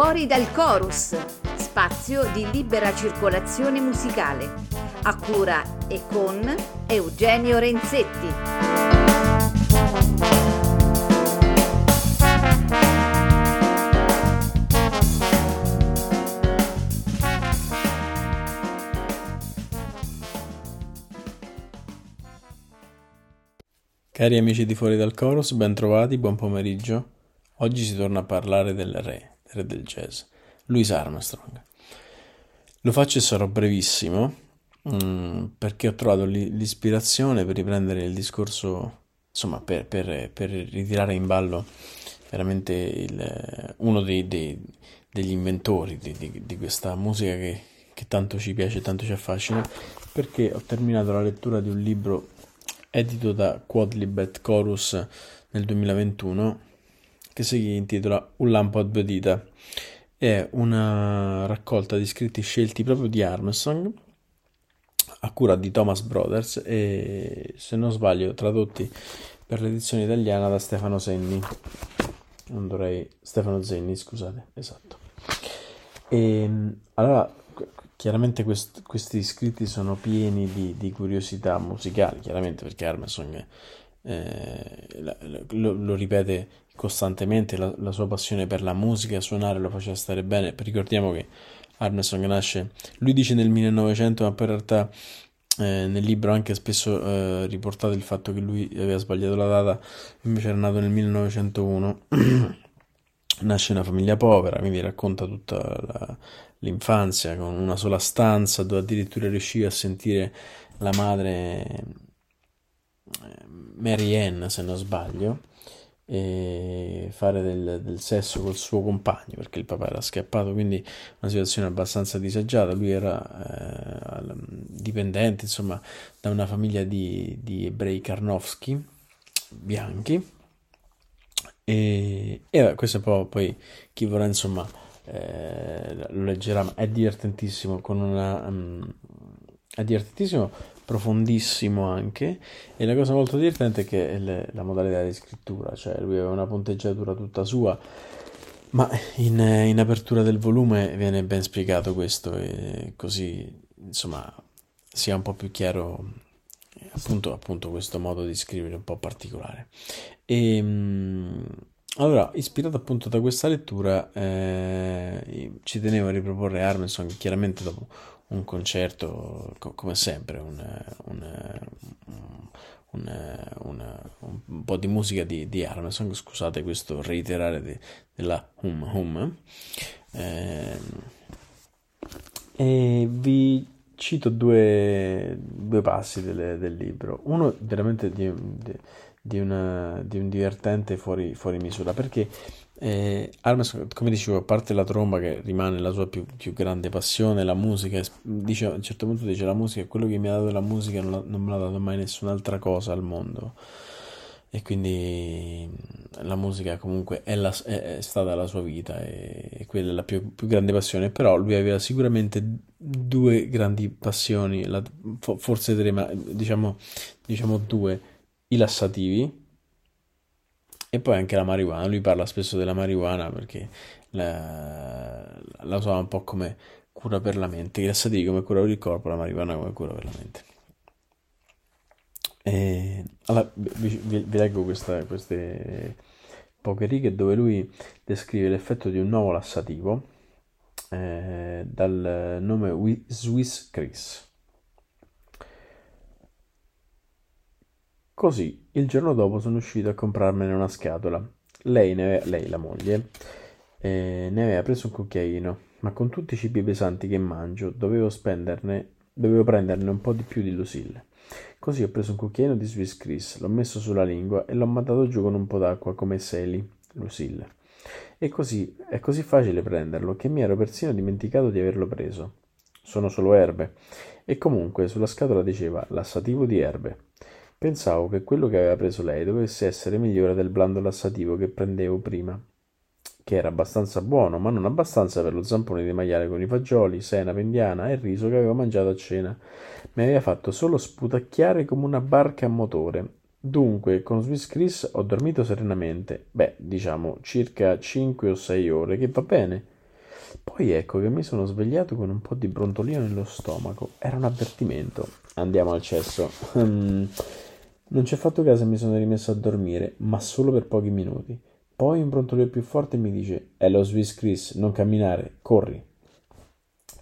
Fuori dal Chorus, spazio di libera circolazione musicale, a cura e con Eugenio Renzetti. Cari amici di Fuori dal Chorus, ben trovati, buon pomeriggio. Oggi si torna a parlare del re, re del jazz, Louis Armstrong. Lo faccio e sarò brevissimo mm, perché ho trovato l'ispirazione per riprendere il discorso, insomma, per, per, per ritirare in ballo veramente il, uno dei, dei, degli inventori di, di, di questa musica che, che tanto ci piace, tanto ci affascina, perché ho terminato la lettura di un libro edito da Quadlibet Chorus nel 2021, che si intitola Un lampo a due dita. È una raccolta di scritti scelti proprio di Armstrong a cura di Thomas Brothers e se non sbaglio tradotti per l'edizione italiana da Stefano Senni. Non dovrei Stefano Zenni, scusate, esatto. E allora Chiaramente quest- questi scritti sono pieni di, di, curiosità musicali, chiaramente perché Armstrong eh, lo, lo, ripete costantemente, la, la, sua passione per la musica, suonare lo faceva stare bene. Ricordiamo che Armstrong nasce, lui dice nel 1900, ma poi in realtà eh, nel libro anche spesso eh, riportato il fatto che lui aveva sbagliato la data, invece era nato nel 1901. nasce in una famiglia povera, quindi racconta tutta la, l'infanzia con una sola stanza dove addirittura riusciva a sentire la madre eh, Mary Ann se non sbaglio e fare del, del, sesso col suo compagno perché il papà era scappato quindi una situazione abbastanza disagiata. Lui era eh, dipendente insomma da una famiglia di, di ebrei Karnowski bianchi. E, e questo po' poi chi vorrà insomma eh, lo leggerà, è divertentissimo, con una, um, è divertentissimo, profondissimo anche, e la cosa molto divertente è che è la modalità di scrittura, cioè lui aveva una punteggiatura tutta sua, ma in, in apertura del volume viene ben spiegato questo, e così insomma sia un po' più chiaro appunto, appunto questo modo di scrivere un po' particolare. E, um, allora, ispirato appunto da questa lettura, eh, ci tenevo a riproporre Armstrong, chiaramente dopo un concerto, co- come sempre, un, un, un, un, po' di musica di, di Armstrong, scusate questo reiterare de, della hum hum, eh, e vi cito due, due passi del, del libro, uno veramente di, di di, una, di un divertente fuori, fuori misura perché eh, Armstrong, come dicevo, a parte la tromba che rimane la sua più, più, grande passione, la musica, dice, a un certo punto dice la musica è quello che mi ha dato la musica, non, non me l'ha dato mai nessun'altra cosa al mondo. E quindi la musica comunque è, la, è, è stata la sua vita e, e quella è la più, più, grande passione. Però lui aveva sicuramente due grandi passioni, la, forse tre, ma diciamo, diciamo due i lassativi e poi anche la marijuana. Lui parla spesso della marijuana perché la, la usava un po' come cura per la mente. I lassativi come cura per il corpo, la marijuana come cura per la mente. E, allora, vi, vi, vi leggo questa, queste poche righe dove lui descrive l'effetto di un nuovo lassativo eh, dal nome Swiss Chris. Così, il giorno dopo sono uscito a comprarmene una scatola. Lei, aveva, lei la moglie, eh, ne aveva preso un cucchiaino, ma con tutti i cibi pesanti che mangio dovevo spenderne, dovevo prenderne un po' di più di Lucille. Così ho preso un cucchiaino di Swiss Chris, l'ho messo sulla lingua e l'ho mandato giù con un po' d'acqua come Sally, Lucille. E così è così facile prenderlo che mi ero persino dimenticato di averlo preso. Sono solo erbe. E comunque sulla scatola diceva lassativo di erbe. Pensavo che quello che aveva preso lei dovesse essere migliore del blando lassativo che prendevo prima, che era abbastanza buono, ma non abbastanza per lo zampone di maiale con i fagioli, senape indiana e il riso che avevo mangiato a cena. Mi aveva fatto solo sputacchiare come una barca a motore. Dunque, con Swiss Chris ho dormito serenamente, beh, diciamo circa 5 o 6 ore, che va bene. Poi ecco che mi sono svegliato con un po' di brontolino nello stomaco. Era un avvertimento. Andiamo al cesso. non ci ho fatto caso e mi sono rimesso a dormire, ma solo per pochi minuti. Poi un brontolio più forte mi dice: È lo Swiss Chris, non camminare, corri.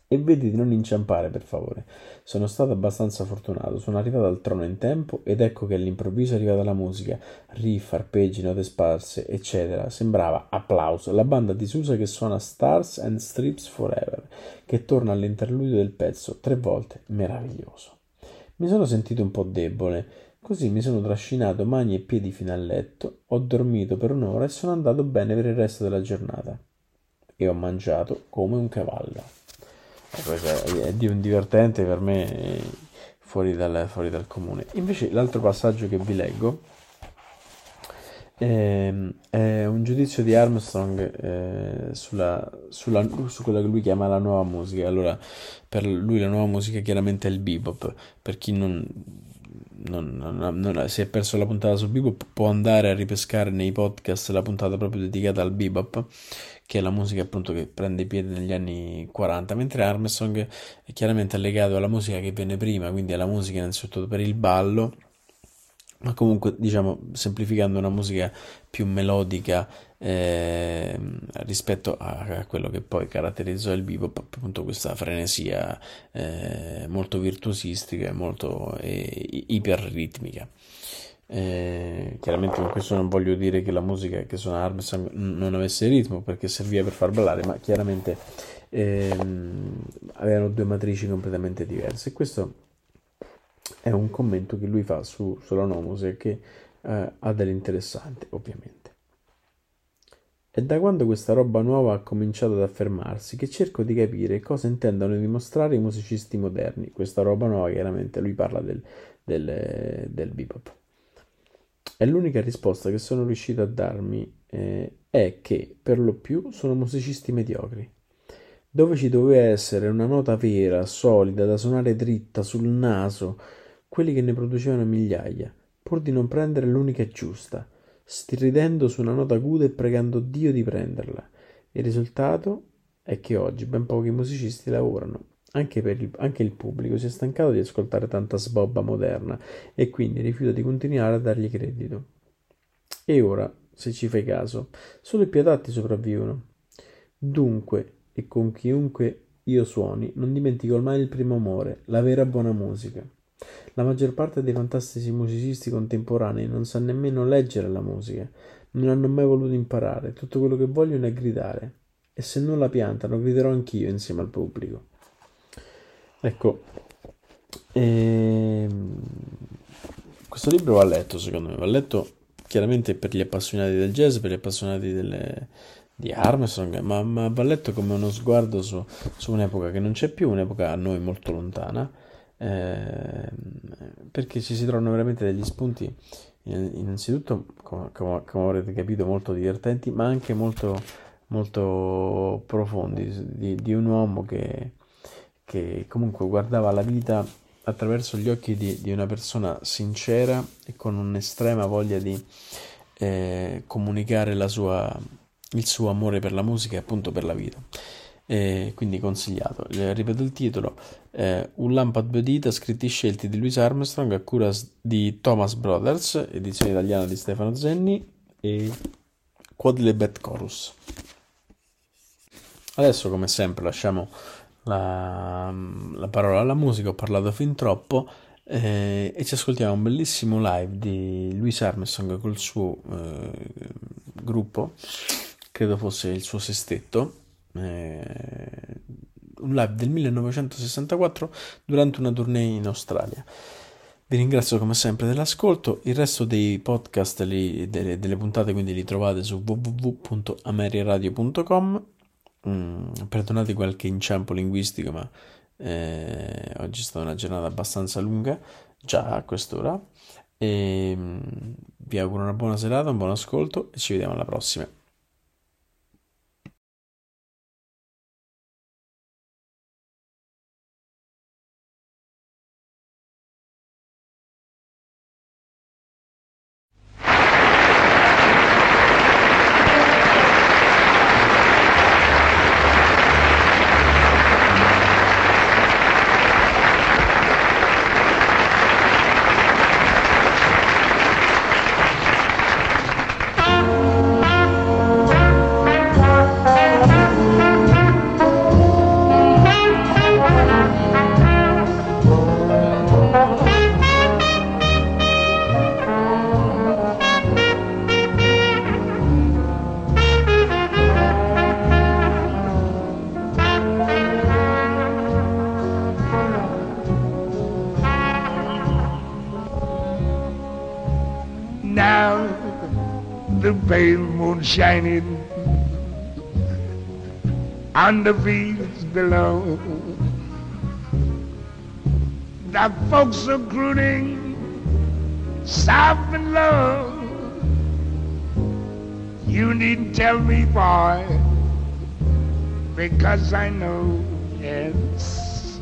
E vedi di non inciampare, per favore. Sono stato abbastanza fortunato, sono arrivato al trono in tempo ed ecco che all'improvviso è arrivata la musica, riff, arpeggi, note sparse, eccetera. Sembrava applauso. La banda di Susa che suona Stars and Strips Forever, che torna all'interludio del pezzo tre volte, meraviglioso. Mi sono sentito un po' debole, così mi sono trascinato mani e piedi fino a letto, ho dormito per un'ora e sono andato bene per il resto della giornata. E ho mangiato come un cavallo. Questo è divertente per me fuori dal, fuori dal comune. Invece l'altro passaggio che vi leggo è, ehm, è un giudizio di Armstrong eh, sulla, sulla, su quello che lui chiama la nuova musica. Allora, per lui la nuova musica chiaramente è il bebop. Per chi non, non, non, non, si è perso la puntata su bebop può andare a ripescare nei podcast la puntata proprio dedicata al bebop che è la musica appunto che prende piede negli anni 40, mentre Armstrong è chiaramente legato alla musica che viene prima, quindi alla musica innanzitutto per il ballo, ma comunque diciamo semplificando una musica più melodica eh, rispetto a, a, quello che poi caratterizzò il bebop, appunto questa frenesia eh, molto virtuosistica e molto iperritmica. Eh, chiaramente con questo non voglio dire che la musica che suona Armstrong non avesse ritmo perché serviva per far ballare, ma chiaramente ehm, avevano due matrici completamente diverse. Questo è un commento che lui fa su, sulla nuova musica che eh, ha dell'interessante, ovviamente. È da quando questa roba nuova ha cominciato ad affermarsi che cerco di capire cosa intendano dimostrare i musicisti moderni. Questa roba nuova, chiaramente, lui parla del, del, del bebop. E l'unica risposta che sono riuscito a darmi eh, è che per lo più sono musicisti mediocri. Dove ci doveva essere una nota vera, solida, da suonare dritta sul naso, quelli che ne producevano migliaia, pur di non prendere l'unica giusta, stridendo su una nota aguda e pregando Dio di prenderla. Il risultato è che oggi ben pochi musicisti lavorano anche, il, anche, il, pubblico si è stancato di ascoltare tanta sbobba moderna e quindi rifiuta di continuare a dargli credito. E ora, se ci fai caso, solo i più adatti sopravvivono. Dunque, e con chiunque io suoni, non dimentico mai il primo amore, la vera buona musica. La maggior parte dei fantastici musicisti contemporanei non sa nemmeno leggere la musica, non hanno mai voluto imparare, tutto quello che vogliono è gridare. E se non la piantano, griderò anch'io insieme al pubblico. Ecco, ehm, questo libro va letto secondo me, va letto chiaramente per gli appassionati del jazz, per gli appassionati delle, di Armstrong, ma, ma, va letto come uno sguardo su, su, un'epoca che non c'è più, un'epoca a noi molto lontana, eh, perché ci si trovano veramente degli spunti, innanzitutto, come, come, come, avrete capito, molto divertenti, ma anche molto, molto profondi, di, di un uomo che che comunque guardava la vita attraverso gli occhi di, di una persona sincera e con un'estrema voglia di eh, comunicare sua, il suo amore per la musica e appunto per la vita. Eh, quindi consigliato. Ripeto il titolo: eh, Un Lampad Bedita, scritti scelti di Louis Armstrong a cura di Thomas Brothers, edizione italiana di Stefano Zenni e Quadlebet Chorus. Adesso, come sempre, lasciamo la, la parola alla musica, ho parlato fin troppo eh, e ci ascoltiamo un bellissimo live di Louis Armstrong col suo eh, gruppo, credo fosse il suo sestetto, eh, un live del 1964 durante una tournée in Australia. Vi ringrazio come sempre dell'ascolto, il resto dei podcast, li, delle, delle puntate quindi li trovate su www.ameriaradio.com Mm, perdonate qualche inciampo linguistico, ma eh, oggi è stata una giornata abbastanza lunga, già a quest'ora. E mm, vi auguro una buona serata, un buon ascolto e ci vediamo alla prossima. Shining on the fields below. The folks are crooning soft and low. You needn't tell me, boy, because I know, yes,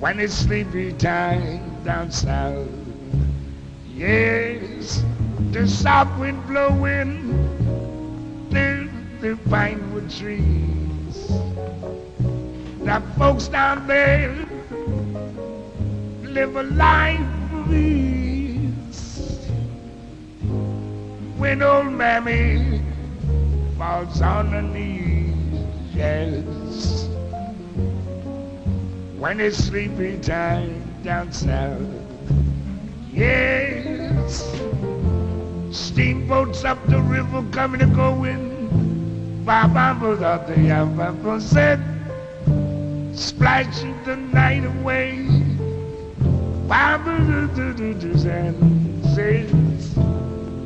when it's sleepy time down south, yes, the south wind blowing the pine wood trees. The folks down there live a life of ease. When old mammy falls on her knees, yes. When it's sleepy time down south, yes. Steamboats up the river coming and going. Baba the said, splashing the night away. Baba and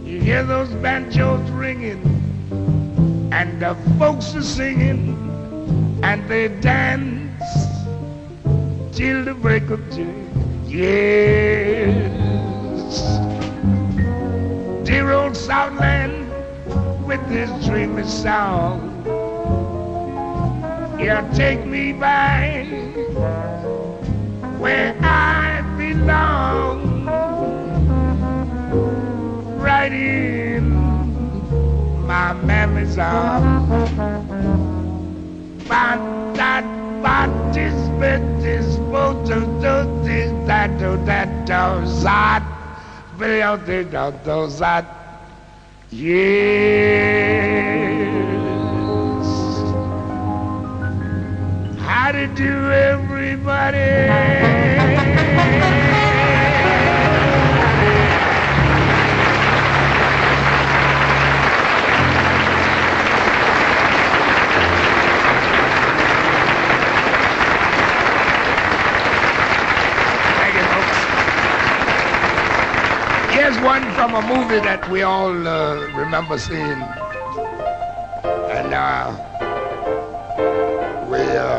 you hear those banjos ringing, and the folks are singing, and they dance till the break of day. Yes, dear old Southland with this dreamy song. Yeah, take me back where I belong, right in my mammy's arms. But that, but this, but this, but this, that, that, that, that, that, that, that, that, Yes. How to do everybody? One from a movie that we all uh, remember seeing. And uh, we, uh,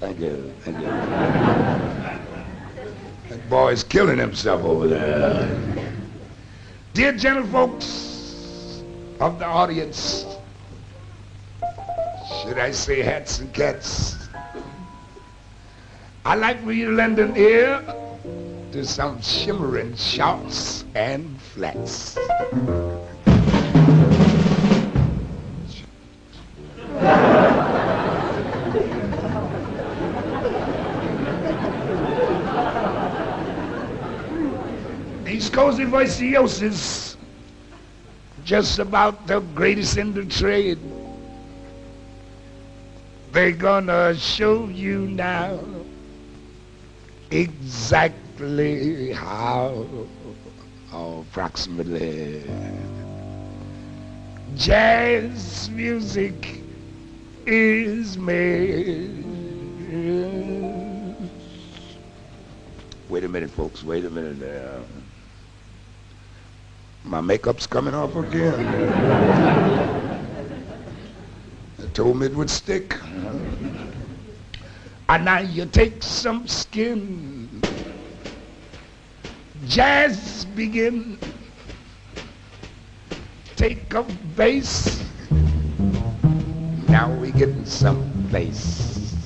thank you, thank you. That boy's killing himself over there. Dear gentlefolks of the audience, should I say hats and cats? I like for you to lend an ear to some shimmering shorts and flats. These cozy virtuosos, just about the greatest in the trade. They're gonna show you now exactly how, or approximately, jazz music is made. Wait a minute, folks. Wait a minute. Uh, my makeup's coming off again. I told me it would stick. And now you take some skin. Jazz begin. Take a bass. Now we getting some bass.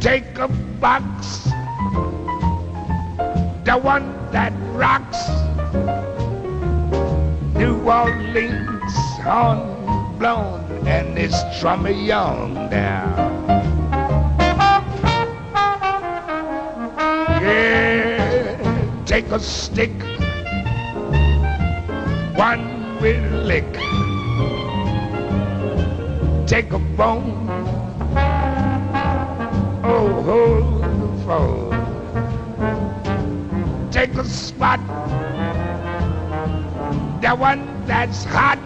Take a box. The one that rocks. New Orleans horn blown and it's Trummy Young now. Yeah, take a stick, one will lick. Take a bone, oh, hold the phone. Take a spot, the one that's hot.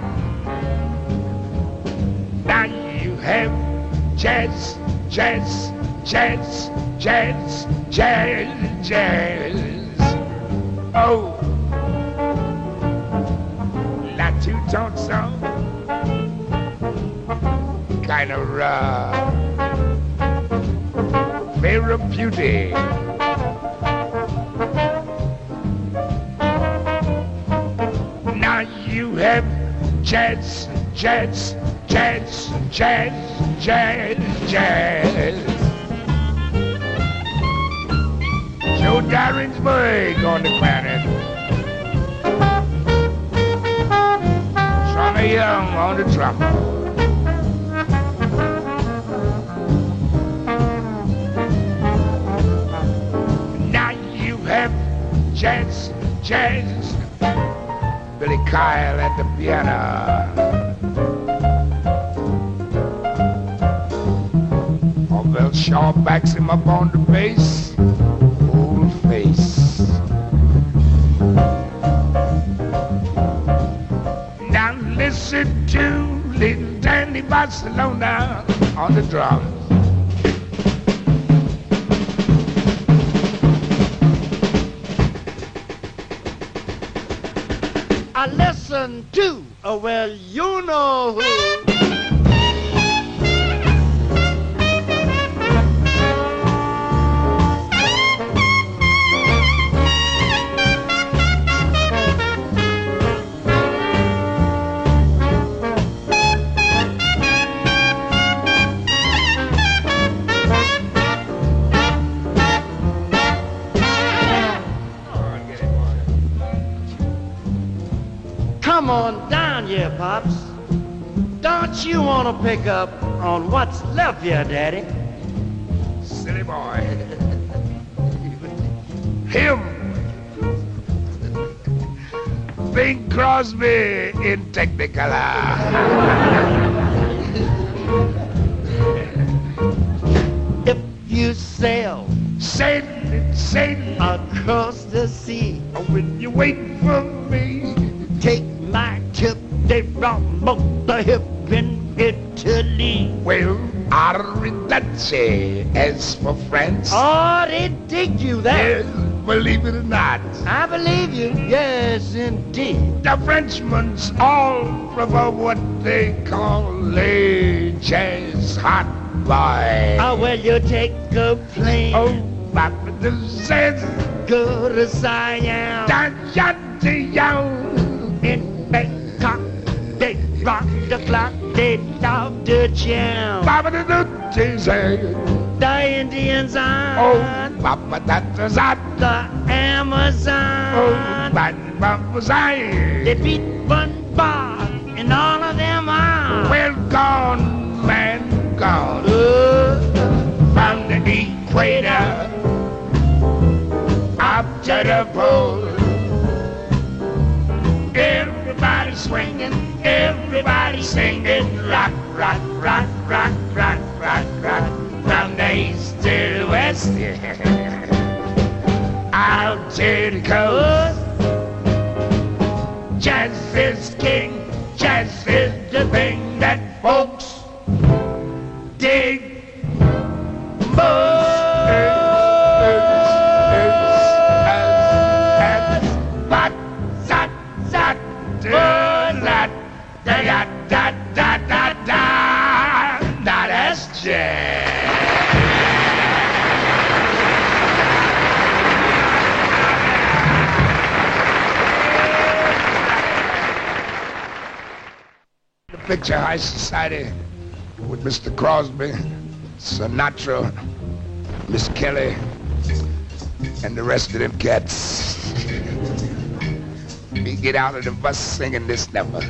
Now you have jazz, jazz, jazz, jazz, jazz, jazz. Oh, La Two Tone song, kind of rough, therapeutic. Now you have jazz, jazz, jazz, jazz, jazz, jazz. Joe Darensbourg on the clarinet. Sonny Young on the trombone. Now you have jazz, jazz, Billy Kyle at the piano. Arvell Shaw backs him up on the bass. Barcelona on the drums. I listen to, oh, well, you know who. Don't you want to pick up on what's left here, Daddy? Silly boy. Him. Bing Crosby in Technicolor. If you sail Sailing, sailing. across the sea, When you wait As for France, Oh, they dig you there. yes, believe it or not, I believe you. Yes, indeed. the Frenchmen's all prefer what they call a jazz hot boy. Oh, well, you take a plane, Oh, Papa the says, go to Siam. da ya di yow. In Bangkok, they rock the clock, they love to jam. Papa the do say, The Indians oh, on Papa that is hot. the Oh, Amazon. but Papa say, They beat one bar, and all of them are. well gone, man, gone. Uh, From the equator up to the pole. Everybody swinging, everybody singing, rock, rock, rock, rock, rock, rock, rock, from the east to the west, out to the coast. Jazz is king, jazz is the thing that folks dig Picture High Society with Mr. Crosby, Sinatra, Miss Kelly, and the rest of them cats. We get out of the bus singing this number.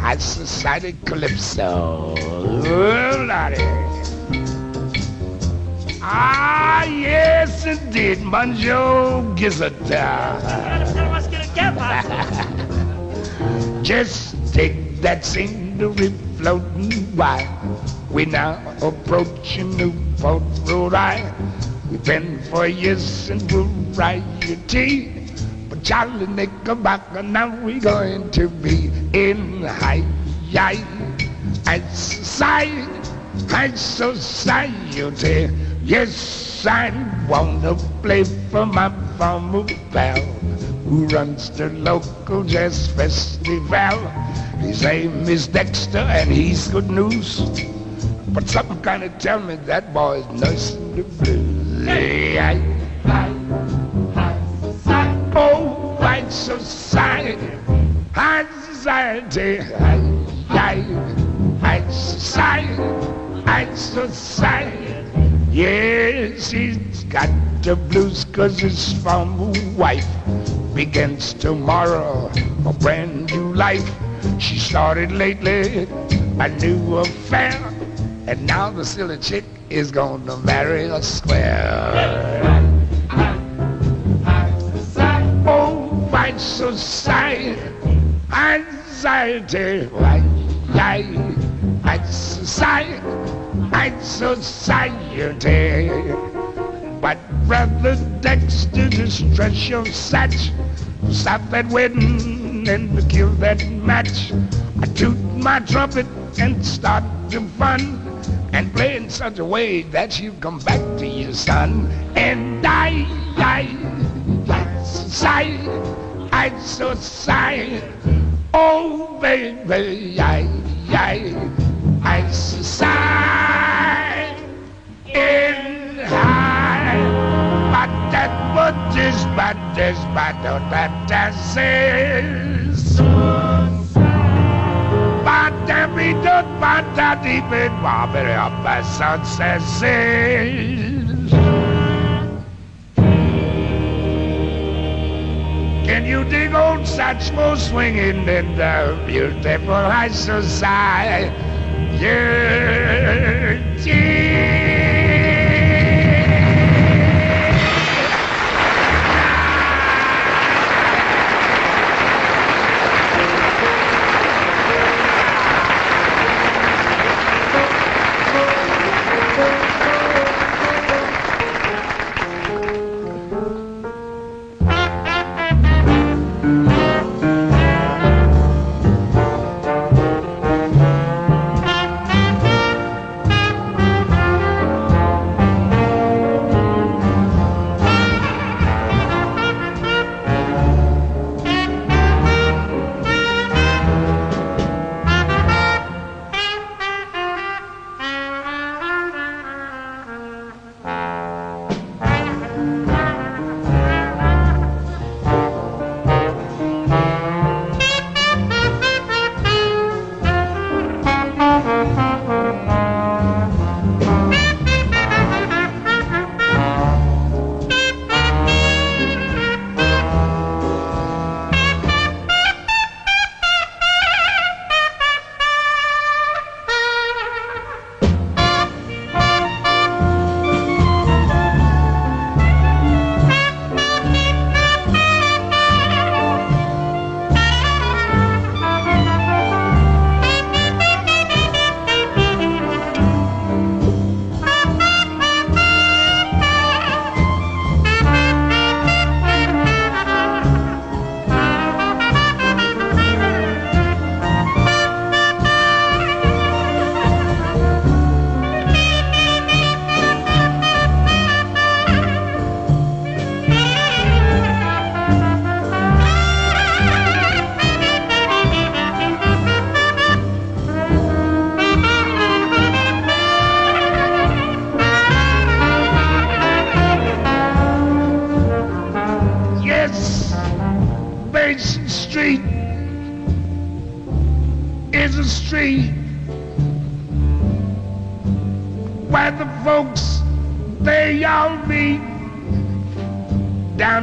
High Society Calypso. Oh. Ah, yes, indeed. Manjo Gizzard. Just take that scenery floating by. We now approaching Newport, Rhode Island. We've been for years in variety. But Charlie Knickerbocker, now we're going to be in high, high, high society. high society. Yes, I wanna play for my former pal who runs the local jazz festival. His name is Dexter and he's good news. But something kinda tell me that boy's in the blues. Hey, I, I, oh, white society, high society, high, high, high society, high society. Yes, he's got the blues cause his former wife begins tomorrow a brand new life. She started lately a new affair, and now the silly chick is gonna marry a square. Oh, white society, anxiety, white, white society, white society. But brother Dexter, distress your satch. Stop that wedding and to kill that match. I toot my trumpet and start the fun. And play in such a way that you come back to your son. And I, I, I, sigh, I so sigh. Oh, baby, I, I, I sigh in high. But that what is but is but that that is. But we don't but that even bobbing up as sunset says. Can you dig old Satchmo swinging in the beautiful high society? Yeah, Yeah,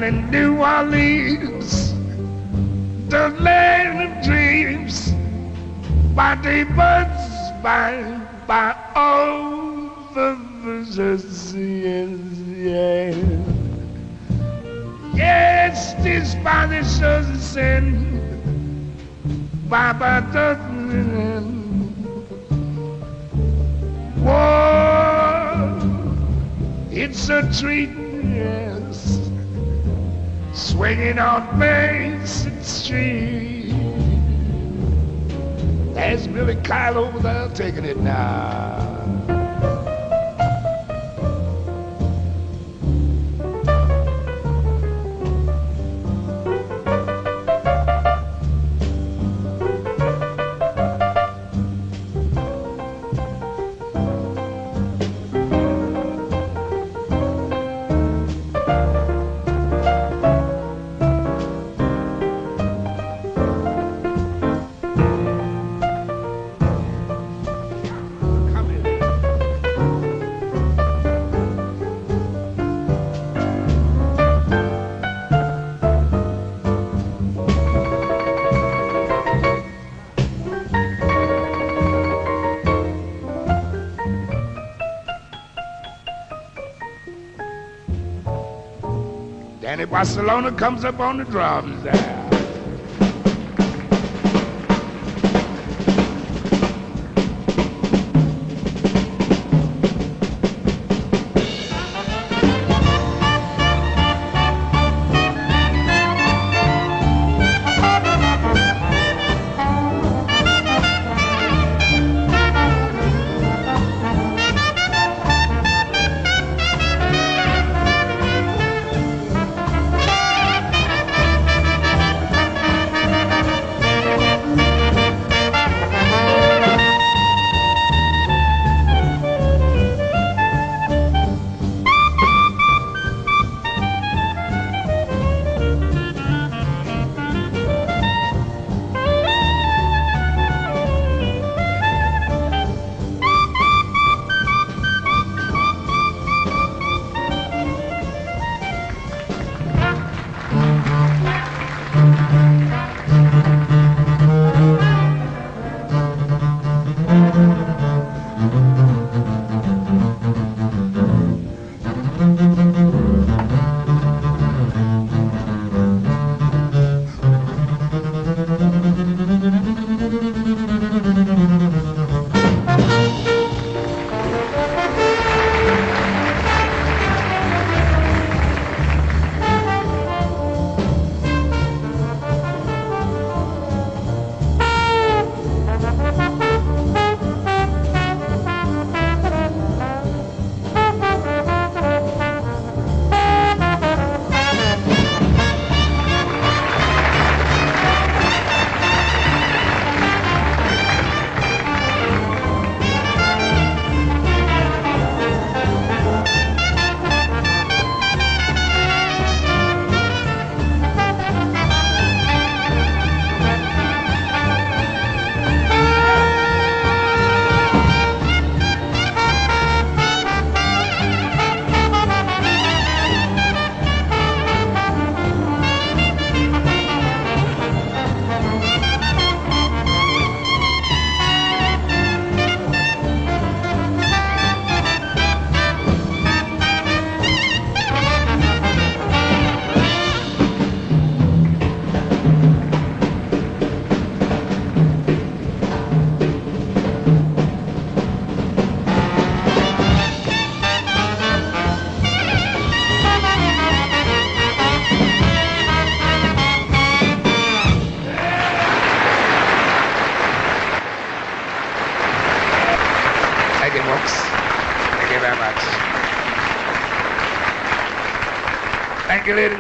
down in New Orleans, the land of dreams, by the birds by by all the visitors, yes, yeah. Yes, this body shows a sin. Baba doesn't. Whoa, it's a treat, yes. Swinging on Basin Street. There's Billy Kyle over there taking it now. Danny Barcelona comes up on the drums there.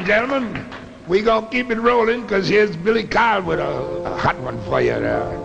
And gentlemen. we to keep it rolling because here's Billy Kyle with a, a hot one for you there.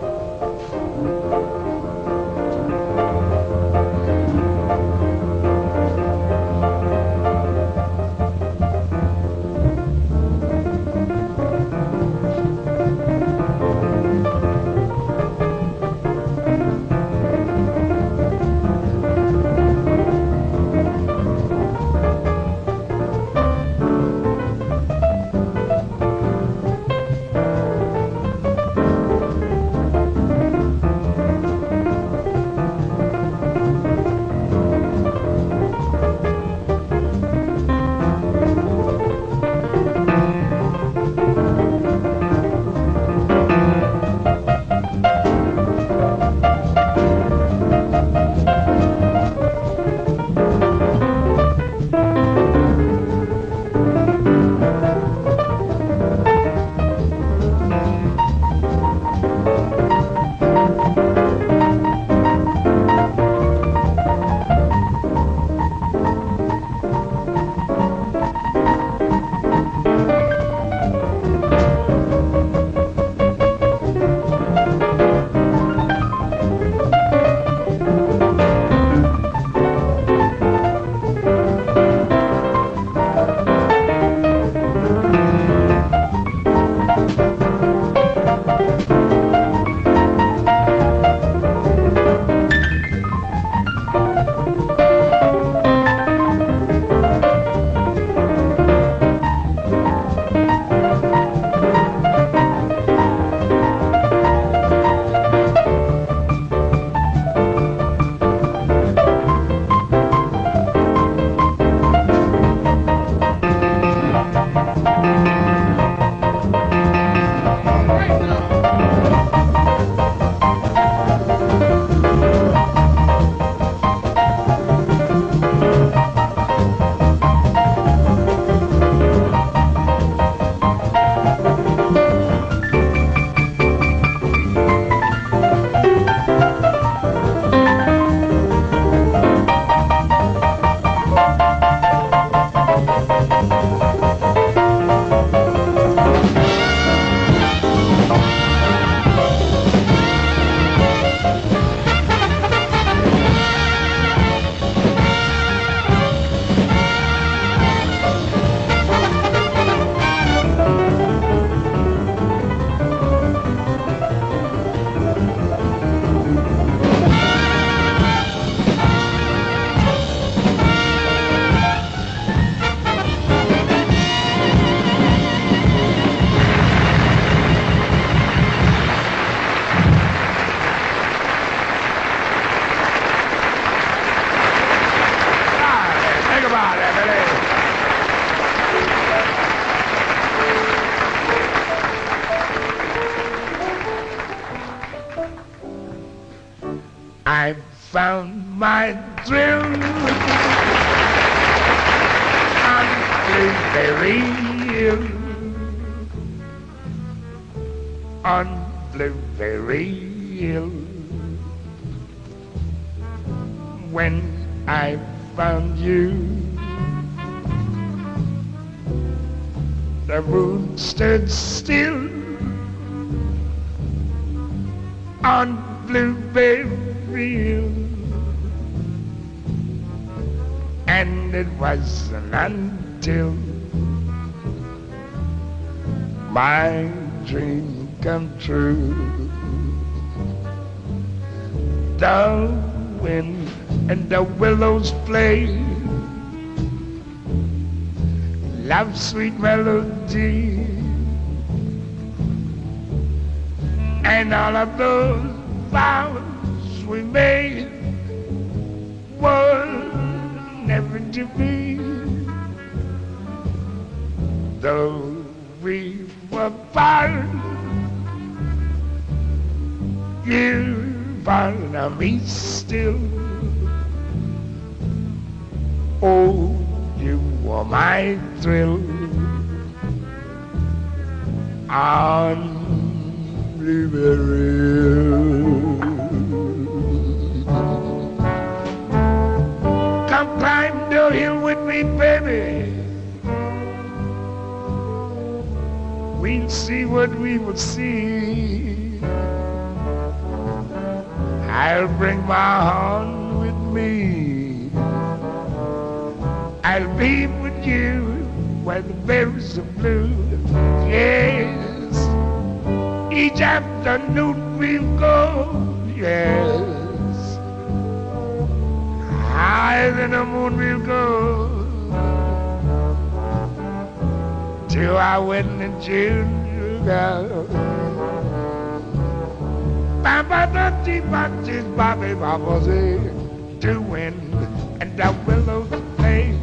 Found my thrill on Blueberry Hill. On Blueberry Hill. When I found you, the moon stood still on Blueberry Hill. And it wasn't until my dream come true. The wind and the willows play love sweet melody and all of those vows we made were never to be. Though we were part you of me still. Oh you were my thrill. On Come climb the hill with me, baby. We'll see what we will see. I'll bring my horn with me. I'll be with you where the berries are blue. Yes. Each afternoon we'll go, yes. Higher than the moon we'll go. To our wedding in June, girl. Baba da dee ba dee bobby bobby to wind and the willows play.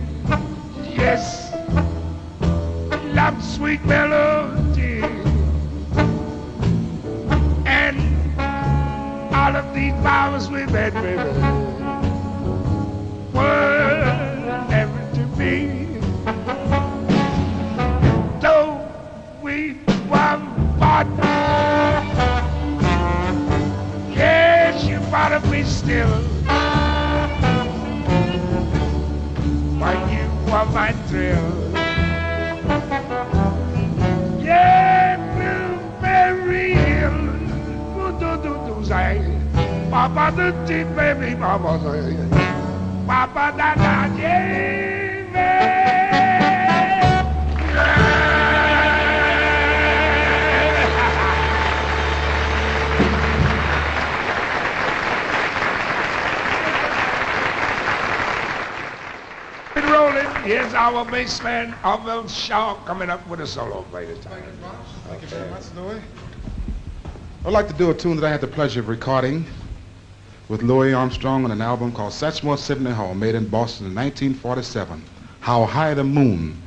Yes, love sweet melody. And all of these flowers we've had, baby, were never to be. Though we bought, yes, you to be still. But you were my thrill. Yeah, Blueberry Hill do do do say, Papa the deep baby, Papa say, Papa da da Rolling, here's our bassman, Arvell Shaw, coming up with a solo play this time. Thank you very much, Louis. I'd like to do a tune that I had the pleasure of recording with Louis Armstrong on an album called Satchmore Symphony Hall, made in Boston in 1947. How High the Moon.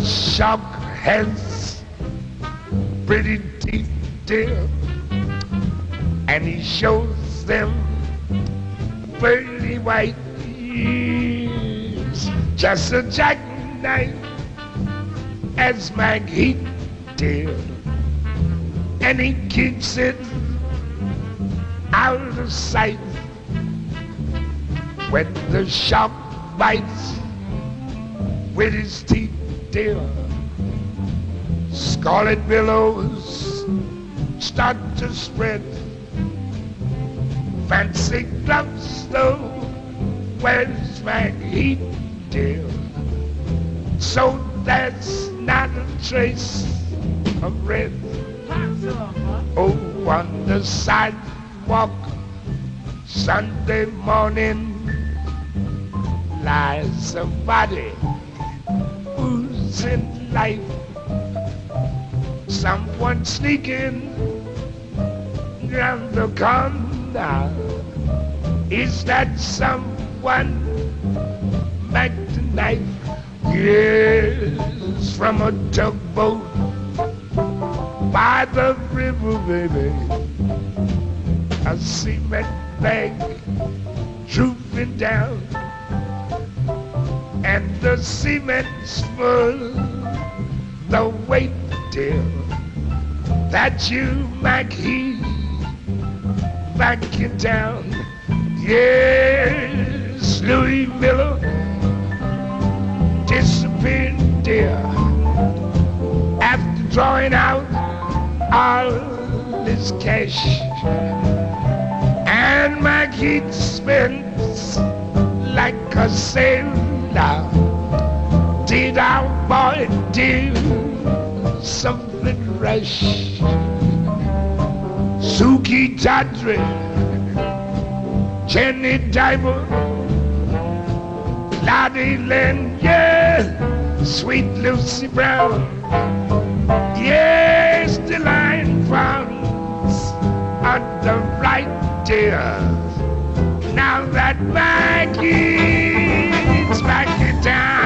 The shark has pretty teeth, dear, and he shows them pearly white just a jackknife as Macheath did, and he keeps it out of sight. When the shark bites with his teeth, dear. Scarlet billows start to spread. Fancy gloves, though, wears Macheath, dear? So there's not a trace of red. Oh, on the sidewalk, Sunday morning, lies somebody in life. Someone sneaking round the corner. Is that someone back tonight? Yes, from a tugboat by the river, baby. A cement bag drooping down, and the cement's full. The weight, dear, that you might heave back in town. Yes, Louis Miller disappeared, dear, after drawing out all his cash. And kid spends like a sailor. Did our boy do something rash? Sukey Tawdry, Jenny Diver, Lotte Lenya, yeah, sweet Lucy Brown. Yes, the line frowns on the right dear. Now that Mackie's back in town.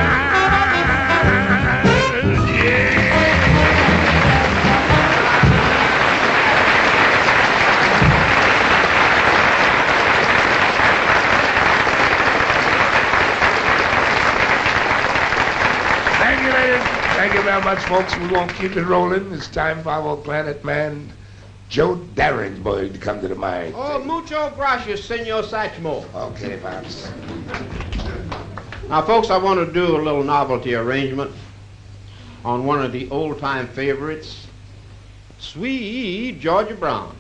Thank you very much, folks. We won't keep it rolling. It's time for our clarinet man, Joe Darensbourg, to come to the mic. Oh, mucho gracias, Senor Satchmo. Okay, Pops. Now, folks, I want to do a little novelty arrangement on one of the old-time favorites, Sweet Georgia Brown.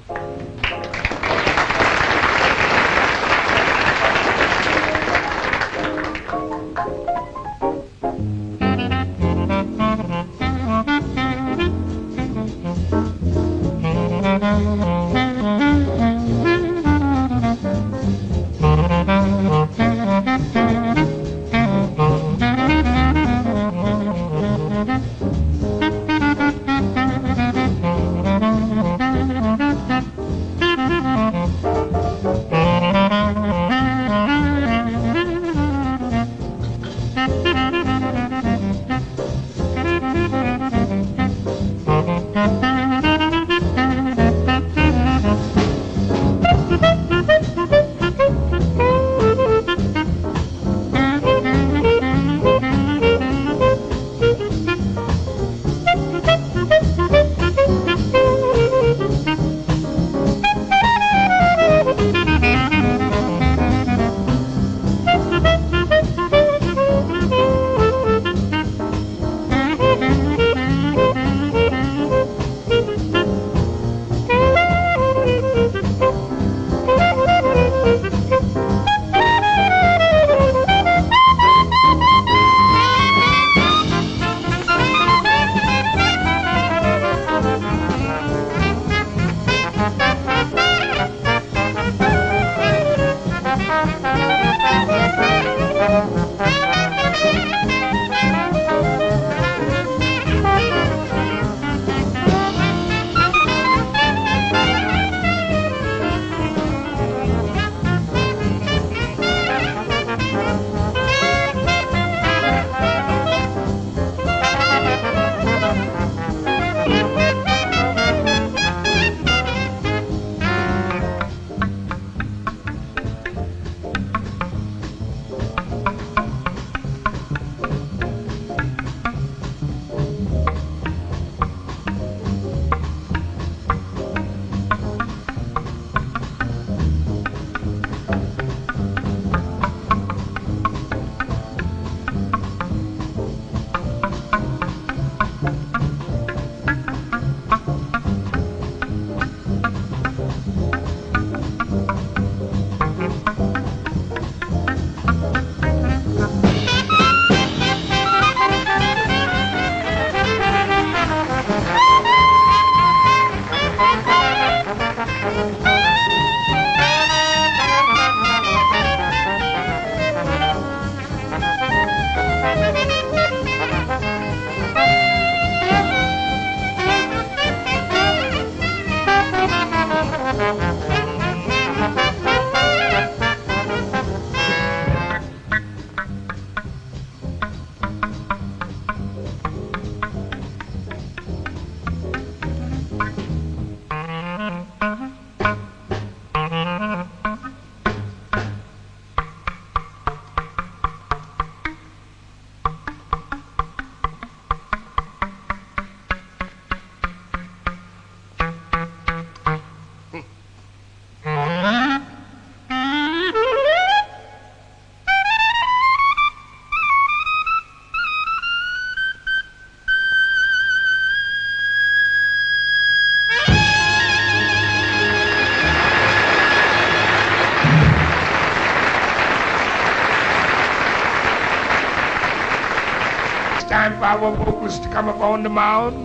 Our vocalist to come up on the mound.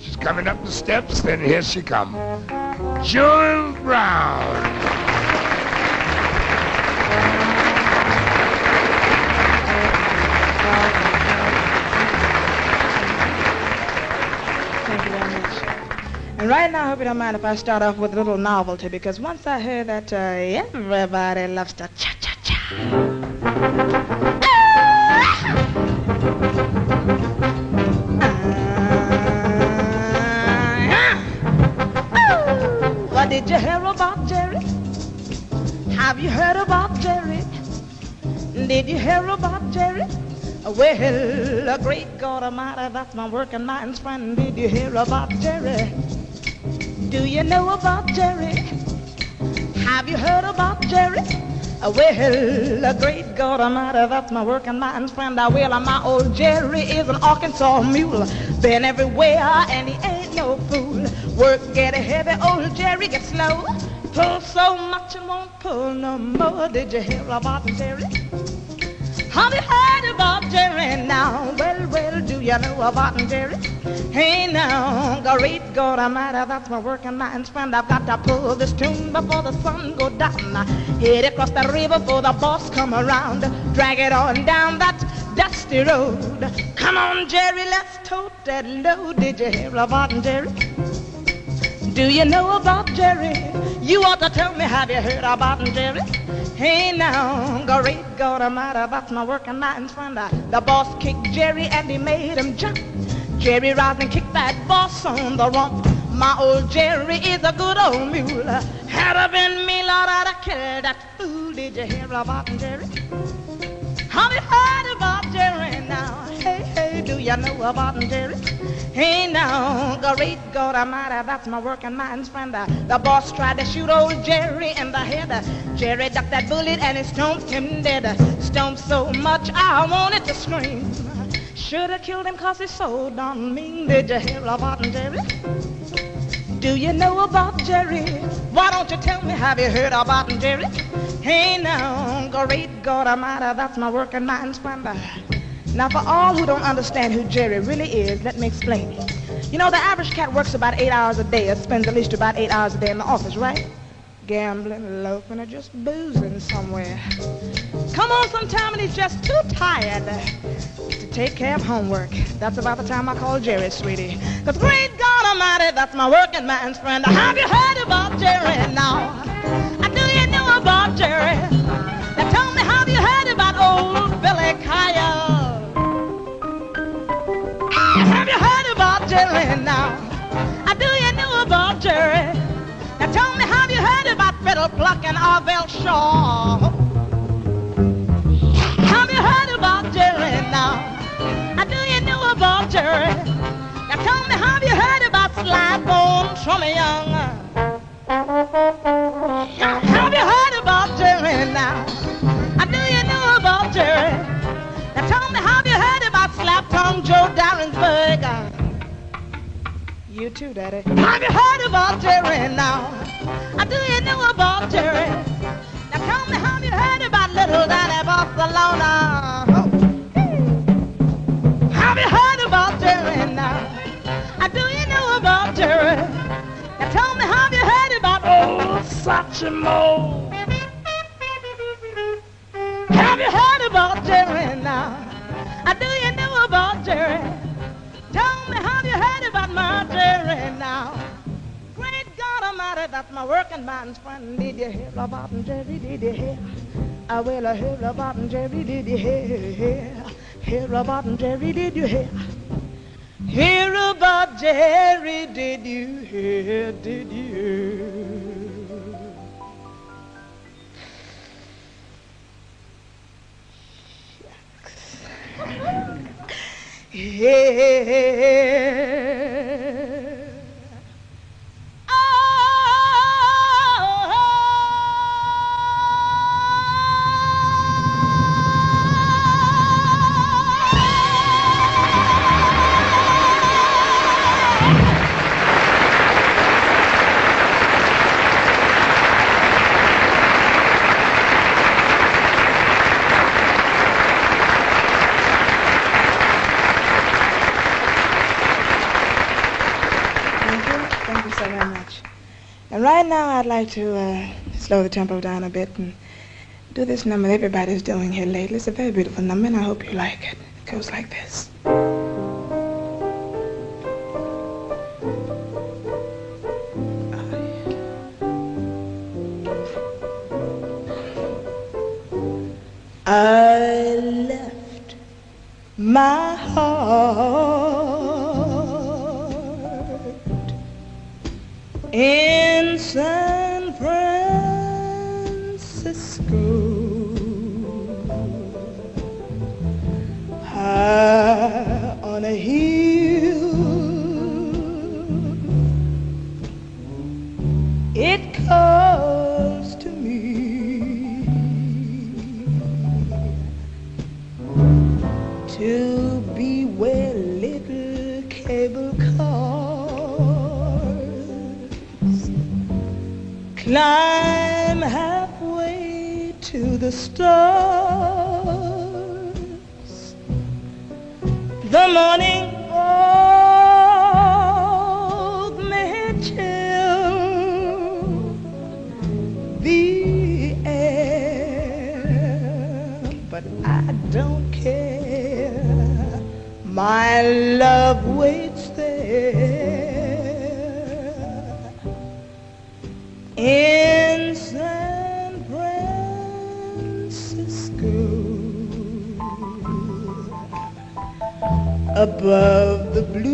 She's coming up the steps, and here she comes. Jewel Brown. And right now, I hope you don't mind if I start off with a little novelty, because once I heard that uh, everybody loves to cha-cha-cha. What did you hear about Jerry? Have you heard about Jerry? Did you hear about Jerry? Well, a great God Almighty, that's my working man's friend. Did you hear about Jerry? Do you know about Jerry? Have you heard about Jerry? Well, a great God Almighty, that's my working man's friend. Ah, I will, I my old Jerry is an Arkansas mule. Been everywhere and he ain't no fool. Work get heavy, old Jerry get slow. Pull so much and won't pull no more. Did you hear about Jerry? Have you heard about Jerry now? Well, well, do you know about Jerry? Hey now, great God Almighty, that's my working man's friend. I've got to pull this tune before the sun go down. Head across the river before the boss come around. Drag it on down that dusty road. Come on, Jerry, let's tote that load. Did you hear about Jerry? Do you know about Jerry? You ought to tell me, have you heard about Jerry? Hey now, great God Almighty, that's my working man's friend. The boss kicked Jerry and he made him jump. Jerry roused and kicked that boss on the rump. My old Jerry is a good old mule. Had I been me, Lord, I'd have killed that fool. Did you hear about Jerry? Have you heard about Jerry now? Hey, hey, do you know about Jerry? Hey now, great God Almighty, that's my working man's friend. Uh, the boss tried to shoot old Jerry in the head. Uh, Jerry ducked that bullet and it stomped him dead. Uh, stomped so much I wanted to scream. Should have killed him cause he's so darn mean. Did you hear about Jerry? Do you know about Jerry? Why don't you tell me, have you heard about Jerry? Hey now, great God Almighty, that's my working man's friend. Now for all who don't understand who Jerry really is, let me explain. it. You know, the average cat works about eight hours a day, or spends at least about eight hours a day in the office, right? Gambling, loafing, or just boozing somewhere. Come on sometime and he's just too tired to take care of homework. That's about the time I call Jerry, sweetie. Cause great God Almighty, that's my working man's friend. Have you heard about Jerry now? Do you know about Jerry? Now tell me, have you heard about old Billy Kyle? Jerry now? Do you know about Jerry? Now tell me, have you heard about Fiddle Pluck and Arvell Shaw? Have you heard about Jerry now? Do you know about Jerry? Now tell me, have you heard about Slybone Trummy Young? Have you heard about Jerry now? Do you know about Jerry? Now tell me, have you heard about Slap Tongue Joe Darensbourg? You too, Daddy. Have you heard about Jerry now? Do you know about Jerry? Now tell me, have you heard about Little Danny Barcelona? Oh. Have you heard about Jerry now? Do you know about Jerry? Now tell me, have you heard about old Satchmo? Have you heard about Jerry now? I do you Almighty, my working man's friend. Did you hear about Jerry? Did you hear? I will I hear about Jerry. Did you hear? hear? About Jerry? Did you hear? Hear about Jerry? Did you hear? Did you? Yeah. right now I'd like to uh, slow the tempo down a bit and do this number that everybody's doing here lately. It's a very beautiful number, and I hope you like it. It goes like this. I left my heart in San Francisco. High on a hill, it calls to me to be where little cable cars climb halfway to the stars. The morning fog may chill the air, but I don't care. My love waits Above the blue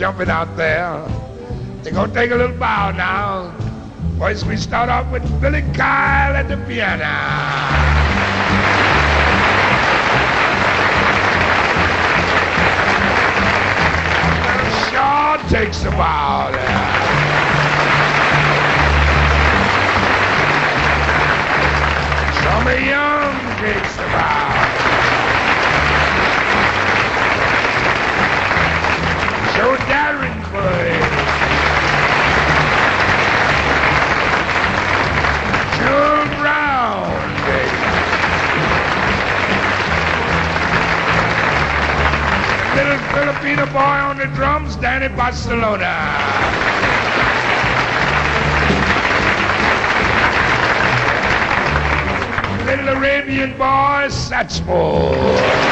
jumping out there. They're gonna take a little bow now. First, we start off with Billy Kyle at the piano. Takes the bow there. Trummy Young takes the bow. Filipino boy on the drums, Danny Barcelona. Little Arabian boy, Satchmo.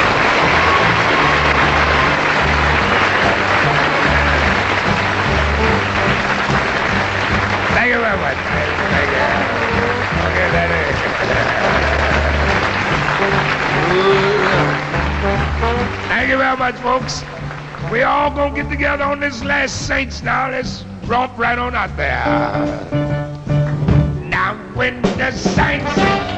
Thank you very much, folks. We all gonna get together on this last Saints now. Let's romp right on out there. Now when the Saints